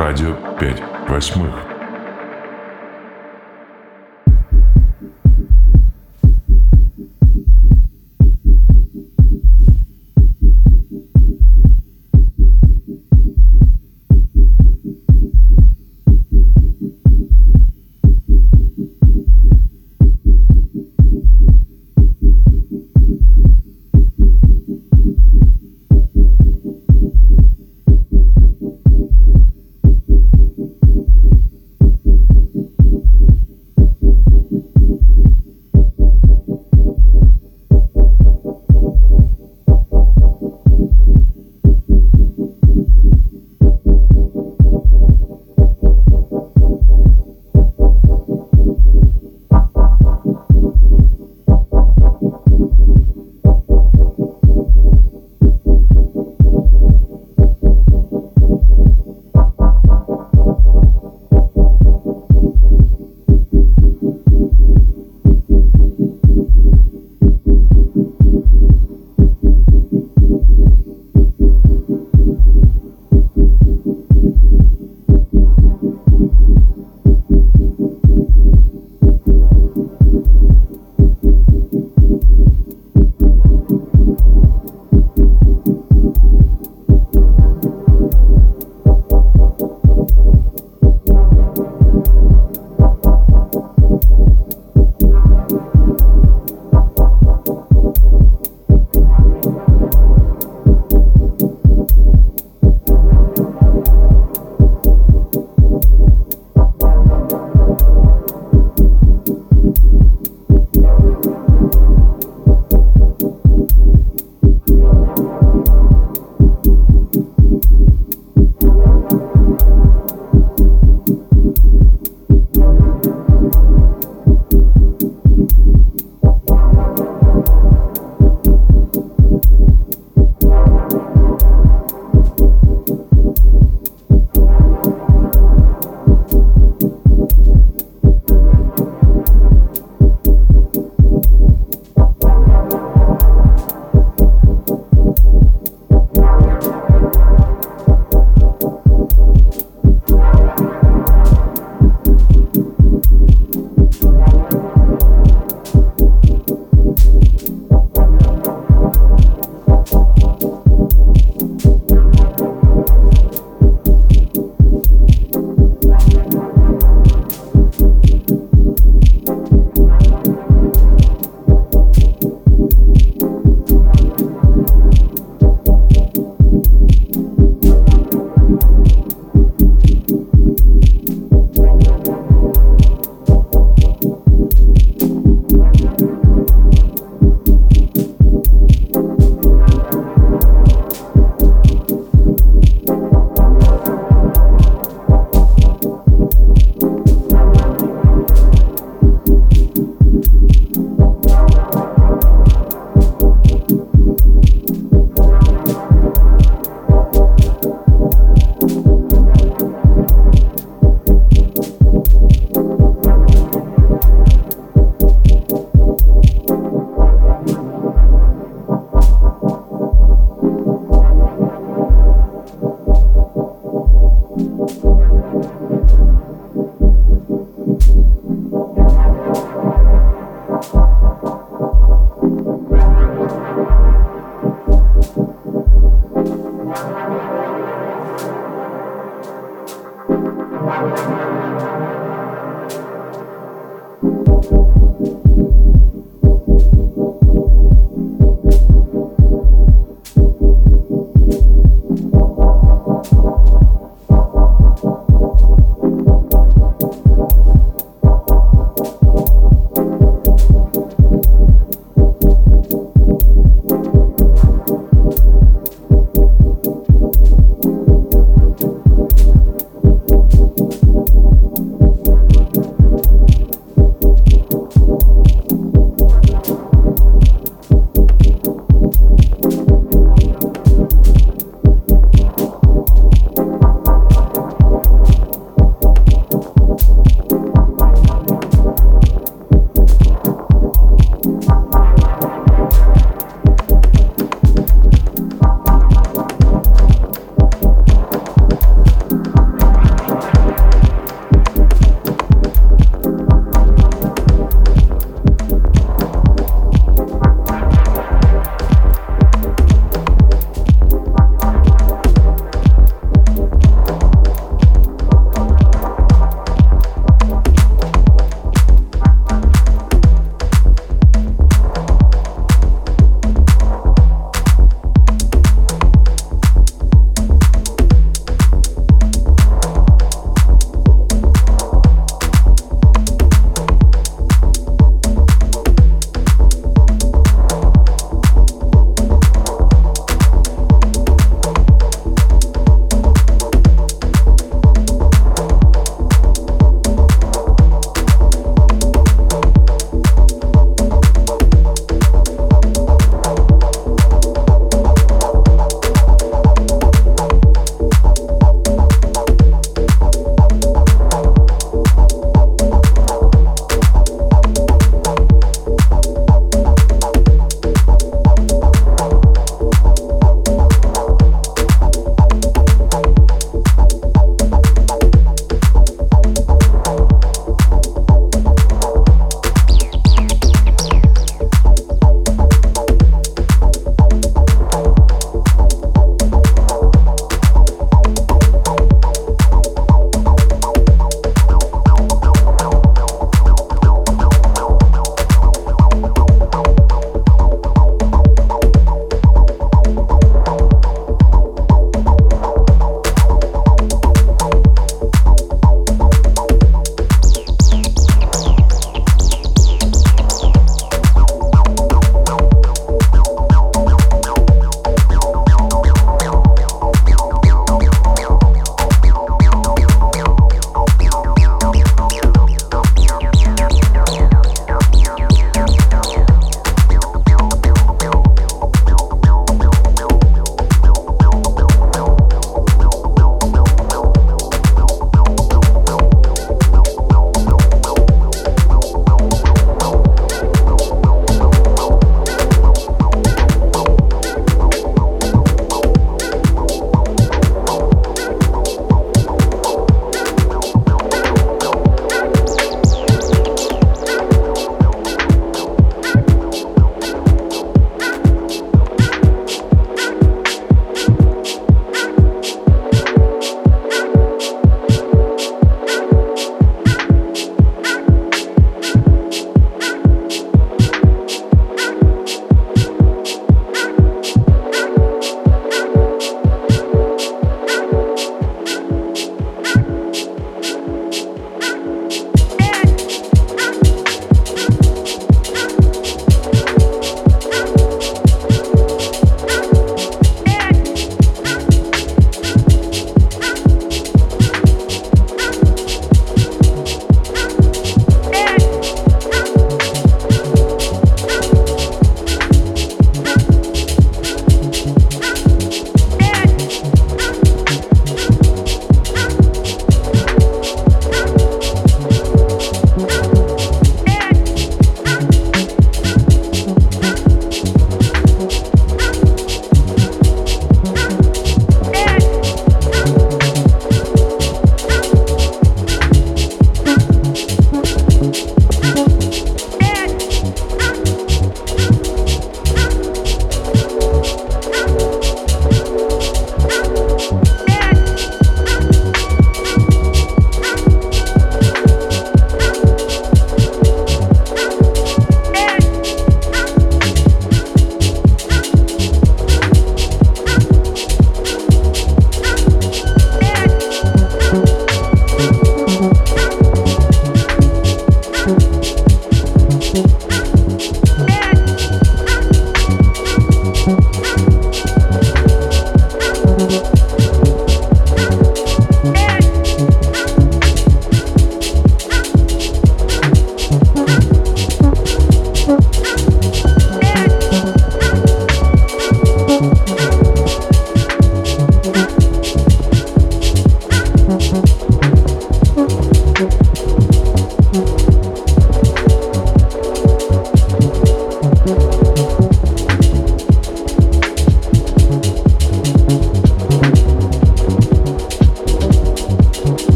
Радио 5 восьмых.